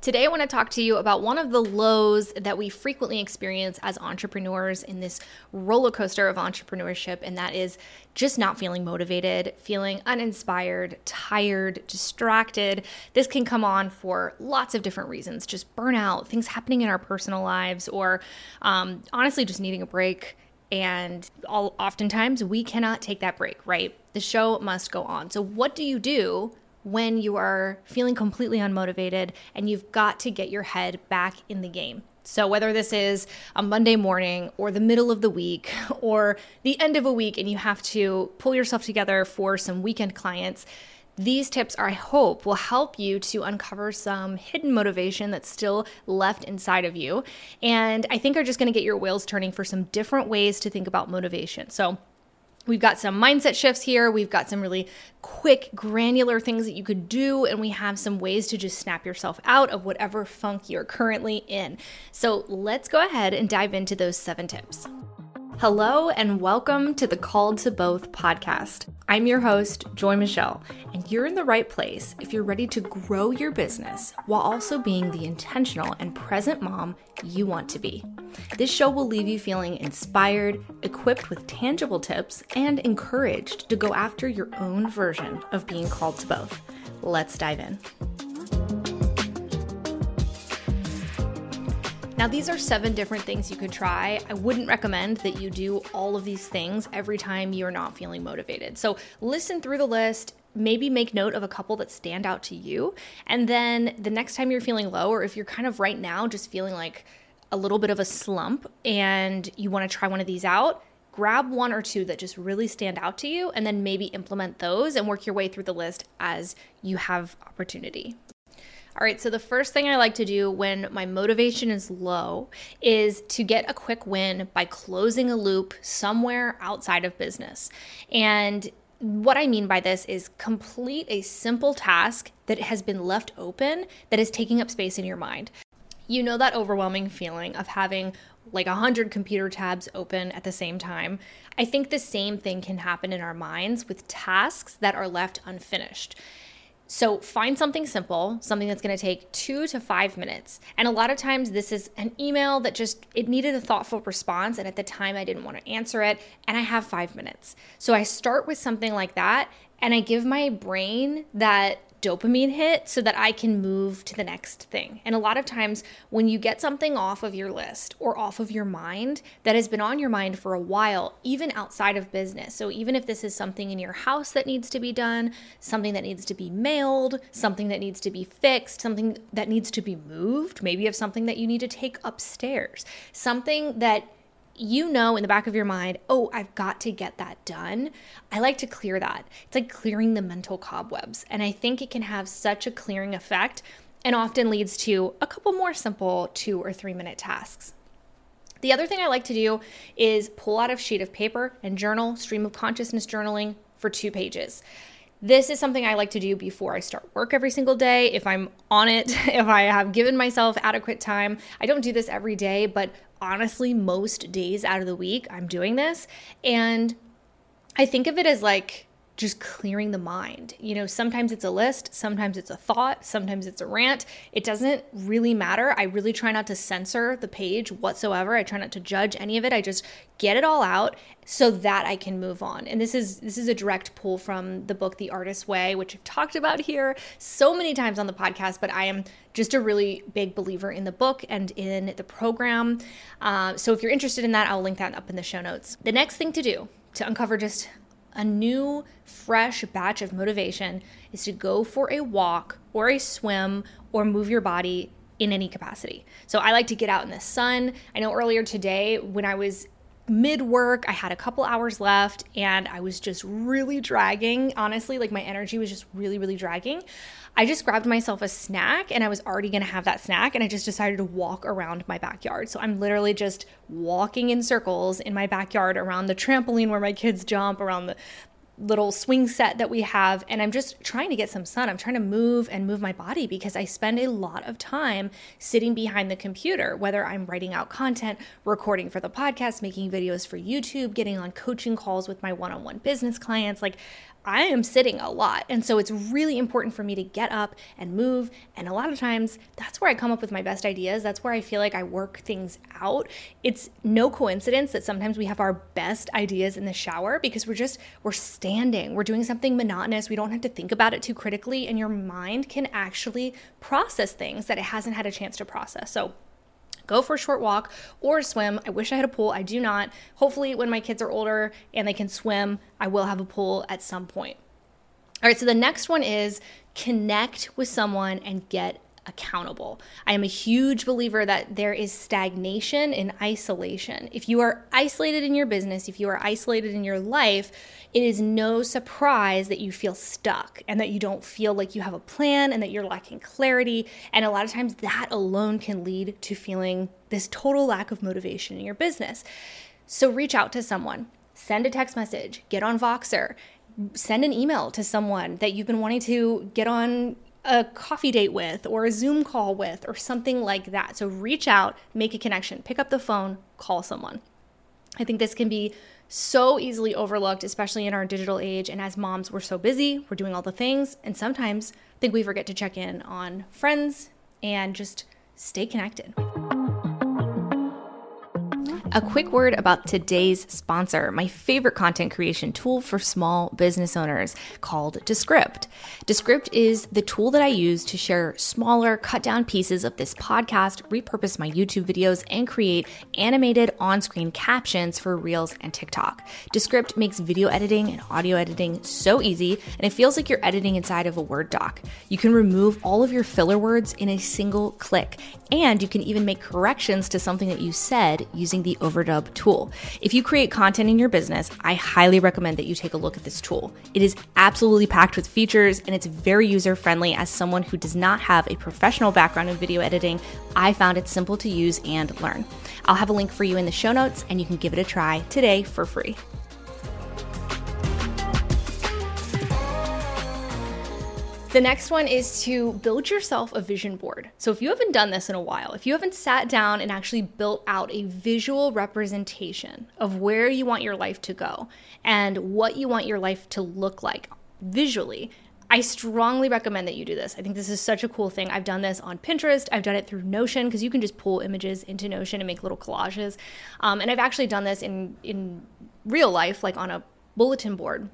Today, I want to talk to you about one of the lows that we frequently experience as entrepreneurs in this roller coaster of entrepreneurship, and that is just not feeling motivated, feeling uninspired, tired, distracted. This can come on for lots of different reasons just burnout, things happening in our personal lives, or um, honestly, just needing a break. And all, oftentimes, we cannot take that break, right? The show must go on. So, what do you do when you are feeling completely unmotivated and you've got to get your head back in the game. So, whether this is a Monday morning or the middle of the week or the end of a week and you have to pull yourself together for some weekend clients, these tips, I hope, will help you to uncover some hidden motivation that's still left inside of you. And I think are just to get your wheels turning for some different ways to think about motivation. So, We've got some mindset shifts here. We've got some really quick, granular things that you could do, and we have some ways to just snap yourself out of whatever funk you're currently in. So let's go ahead and dive into those seven tips. Hello, and welcome to the Called to Both podcast. I'm your host, Joy Michelle, and you're in the right place if you're ready to grow your business while also being the intentional and present mom you want to be. This show will leave you feeling inspired, equipped with tangible tips, and encouraged to go after your own version of being called to both. Let's dive in. Now, these are seven different things you could try. I wouldn't recommend that you do all of these things every time you're not feeling motivated. So, listen through the list, maybe make note of a couple that stand out to you. And then the next time you're feeling low, or if you're kind of right now just feeling like a little bit of a slump and you want to try one of these out, grab one or two that just really stand out to you and then maybe implement those and work your way through the list as you have opportunity. All right, so the first thing I like to do when my motivation is low is to get a quick win by closing a loop somewhere outside of business. And what I mean by this is complete a simple task that has been left open that is taking up space in your mind. You know that overwhelming feeling of having like a hundred computer tabs open at the same time. I think the same thing can happen in our minds with tasks that are left unfinished. So find something simple, something that's going to take 2 to 5 minutes. And a lot of times this is an email that just it needed a thoughtful response and at the time I didn't want to answer it and I have 5 minutes. So I start with something like that and I give my brain that dopamine hit so that I can move to the next thing. And a lot of times, when you get something off of your list or off of your mind that has been on your mind for a while, even outside of business. So, even if this is something in your house that needs to be done, something that needs to be mailed, something that needs to be fixed, something that needs to be moved, maybe you have something that you need to take upstairs, something that you know in the back of your mind, oh, I've got to get that done. I like to clear that. It's like clearing the mental cobwebs. And I think it can have such a clearing effect and often leads to a couple more simple two or three minute tasks. The other thing I like to do is pull out a sheet of paper and journal, stream of consciousness journaling for two pages. This is something I like to do before I start work every single day. If I'm on it, if I have given myself adequate time, I don't do this every day, but honestly, most days out of the week, I'm doing this. And I think of it as like just clearing the mind. You know, sometimes it's a list, sometimes it's a thought, sometimes it's a rant. It doesn't really matter. I really try not to censor the page whatsoever. I try not to judge any of it. I just get it all out so that I can move on. And this is this is a direct pull from the book The Artist's Way, which I've talked about here so many times on the podcast, but I am just a really big believer in the book and in the program. Uh, so if you're interested in that, I'll link that up in the show notes. The next thing to do to uncover just a new, fresh batch of motivation is to go for a walk or a swim or move your body in any capacity. So I like to get out in the sun. I know earlier today when I was mid work, I had a couple hours left and I was just really dragging. Honestly, like my energy was just really, really dragging. I just grabbed myself a snack and I was already gonna have that snack and I just decided to walk around my backyard. So I'm literally just walking in circles in my backyard around the trampoline where my kids jump, around the little swing set that we have and I'm just trying to get some sun. I'm trying to move and move my body because I spend a lot of time sitting behind the computer, whether I'm writing out content, recording for the podcast, making videos for YouTube, getting on coaching calls with my one-on-one business clients. Like I am sitting a lot. And so it's really important for me to get up and move. And a lot of times that's where I come up with my best ideas. That's where I feel like I work things out. It's no coincidence that sometimes we have our best ideas in the shower because we're just, we're standing, we're doing something monotonous. We don't have to think about it too critically. And your mind can actually process things that it hasn't had a chance to process. So, go for a short walk or swim. I wish I had a pool. I do not. Hopefully, when my kids are older and they can swim, I will have a pool at some point. All right, so the next one is connect with someone and get accountable. I am a huge believer that there is stagnation in isolation. If you are isolated in your business, if you are isolated in your life, it is no surprise that you feel stuck and that you don't feel like you have a plan and that you're lacking clarity. And a lot of times that alone can lead to feeling this total lack of motivation in your business. So reach out to someone, send a text message, get on Voxer, send an email to someone that you've been wanting to get on a coffee date with or a Zoom call with or something like that. So reach out, make a connection, pick up the phone, call someone. I think this can be so easily overlooked, especially in our digital age. And as moms, we're so busy, we're doing all the things. And sometimes I think we forget to check in on friends and just stay connected. A quick word about today's sponsor, my favorite content creation tool for small business owners called Descript. Descript is the tool that I use to share smaller, cut down pieces of this podcast, repurpose my YouTube videos, and create animated on screen captions for Reels and TikTok. Descript makes video editing and audio editing so easy, and it feels like you're editing inside of a Word doc. You can remove all of your filler words in a single click, and you can even make corrections to something that you said using the Overdub tool. If you create content in your business, I highly recommend that you take a look at this tool. It is absolutely packed with features and it's very user friendly. As someone who does not have a professional background in video editing, I found it simple to use and learn. I'll have a link for you in the show notes and you can give it a try today for free. The next one is to build yourself a vision board. So, if you haven't done this in a while, if you haven't sat down and actually built out a visual representation of where you want your life to go and what you want your life to look like visually, I strongly recommend that you do this. I think this is such a cool thing. I've done this on Pinterest. I've done it through Notion because you can just pull images into Notion and make little collages. Um, and I've actually done this in in real life, like on a bulletin board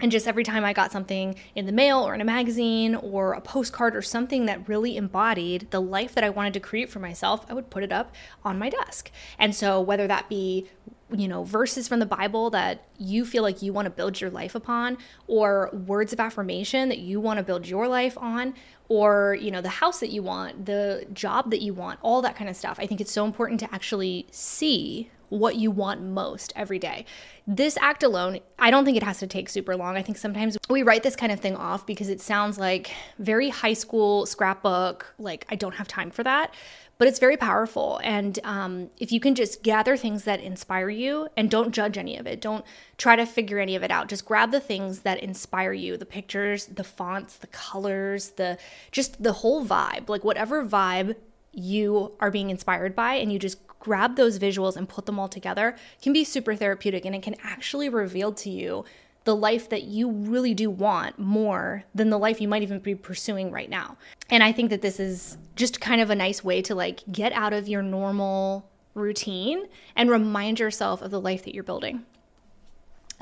and just every time I got something in the mail or in a magazine or a postcard or something that really embodied the life that I wanted to create for myself, I would put it up on my desk. And so, whether that be you know, verses from the Bible that you feel like you want to build your life upon, or words of affirmation that you want to build your life on, or, you know, the house that you want, the job that you want, all that kind of stuff. I think it's so important to actually see what you want most every day. This act alone, I don't think it has to take super long. I think sometimes we write this kind of thing off because it sounds like very high school scrapbook, like I don't have time for that but it's very powerful. And um, if you can just gather things that inspire you and don't judge any of it, don't try to figure any of it out. Just grab the things that inspire you the pictures, the fonts, the colors, the just the whole vibe, like whatever vibe you are being inspired by, and you just grab those visuals and put them all together can be super therapeutic and it can actually reveal to you the life that you really do want more than the life you might even be pursuing right now. And I think that this is just kind of a nice way to like get out of your normal routine and remind yourself of the life that you're building.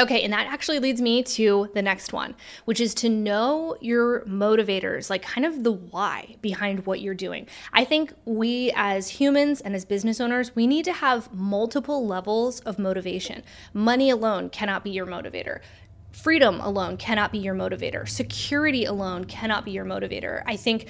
Okay, and that actually leads me to the next one, which is to know your motivators, like kind of the why behind what you're doing. I think we as humans and as business owners, we need to have multiple levels of motivation. Money alone cannot be your motivator. Freedom alone cannot be your motivator. Security alone cannot be your motivator. I think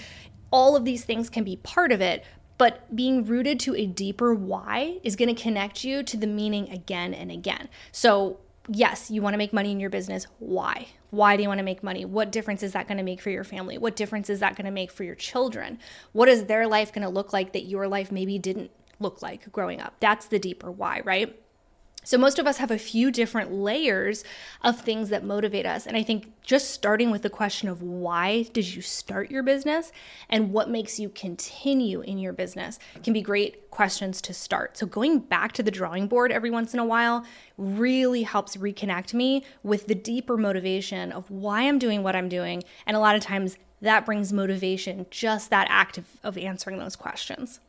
all of these things can be part of it, but being rooted to a deeper why is going to connect you to the meaning again and again. So, yes, you want to make money in your business. Why? Why do you want to make money? What difference is that going to make for your family? What difference is that going to make for your children? What is their life going to look like that your life maybe didn't look like growing up? That's the deeper why, right? So, most of us have a few different layers of things that motivate us. And I think just starting with the question of why did you start your business and what makes you continue in your business can be great questions to start. So, going back to the drawing board every once in a while really helps reconnect me with the deeper motivation of why I'm doing what I'm doing. And a lot of times that brings motivation, just that act of, of answering those questions.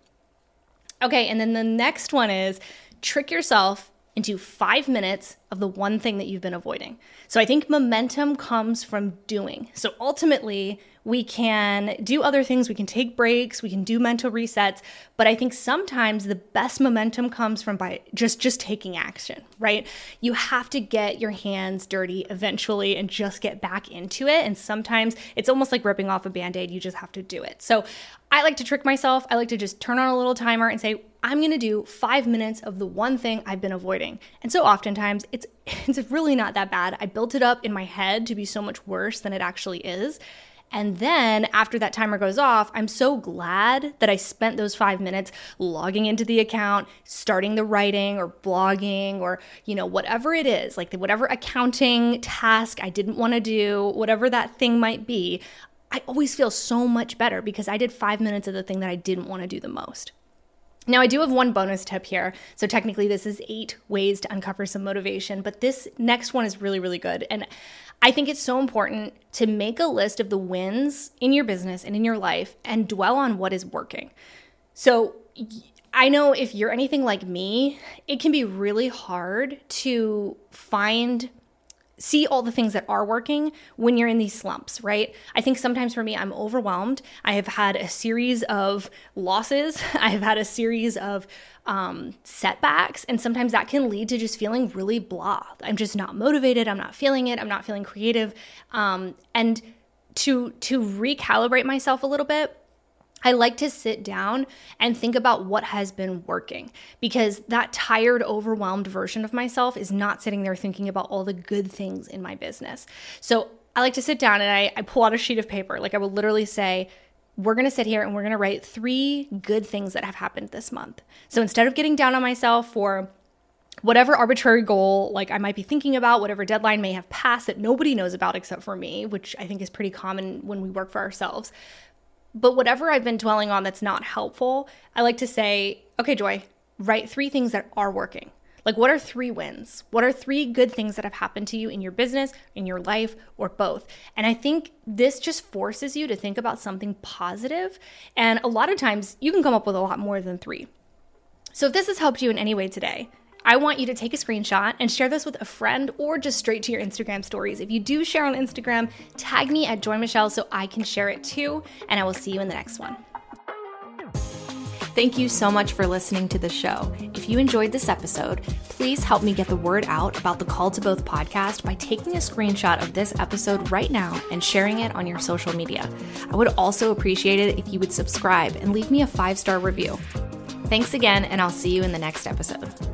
Okay, and then the next one is trick yourself into five minutes of the one thing that you've been avoiding. So I think momentum comes from doing. So ultimately, we can do other things, we can take breaks, we can do mental resets, but I think sometimes the best momentum comes from by just just taking action, right? You have to get your hands dirty eventually and just get back into it and sometimes it's almost like ripping off a band-aid, you just have to do it. So I like to trick myself. I like to just turn on a little timer and say, I'm going to do 5 minutes of the one thing I've been avoiding. And so oftentimes it's it's really not that bad. I built it up in my head to be so much worse than it actually is. And then after that timer goes off, I'm so glad that I spent those five minutes logging into the account, starting the writing or blogging or, you know, whatever it is, like whatever accounting task I didn't want to do, whatever that thing might be. I always feel so much better because I did five minutes of the thing that I didn't want to do the most. Now, I do have one bonus tip here. So, technically, this is eight ways to uncover some motivation, but this next one is really, really good. And I think it's so important to make a list of the wins in your business and in your life and dwell on what is working. So, I know if you're anything like me, it can be really hard to find see all the things that are working when you're in these slumps, right? I think sometimes for me, I'm overwhelmed. I have had a series of losses, I have had a series of um, setbacks, and sometimes that can lead to just feeling really blah. I'm just not motivated. I'm not feeling it. I'm not feeling creative. Um, and to to recalibrate myself a little bit I like to sit down and think about what has been working because that tired, overwhelmed version of myself is not sitting there thinking about all the good things in my business. So I like to sit down and I, I pull out a sheet of paper. Like I will literally say, we're going to sit here and we're going to write three good things that have happened this month. So instead of getting down on myself for whatever arbitrary goal like I might be thinking about, whatever deadline may have passed that nobody knows about except for me, which I think is pretty common when we work for ourselves. But whatever I've been dwelling on that's not helpful, I like to say, okay, Joy, write three things that are working. Like, what are three wins? What are three good things that have happened to you in your business, in your life, or both? And I think this just forces you to think about something positive. And a lot of times you can come up with a lot more than three. So, if this has helped you in any way today, I want you to take a screenshot and share this with a friend or just straight to your Instagram stories. If you do share on Instagram, tag me at Joy Michelle so I can share it too. And I will see you in the next one. Thank you so much for listening to the show. If you enjoyed this episode, please help me get the word out about the Called to Both podcast by taking a screenshot of this episode right now and sharing it on your social media. I would also appreciate it if you would subscribe and leave me a five star review. Thanks again, and I'll see you in the next episode.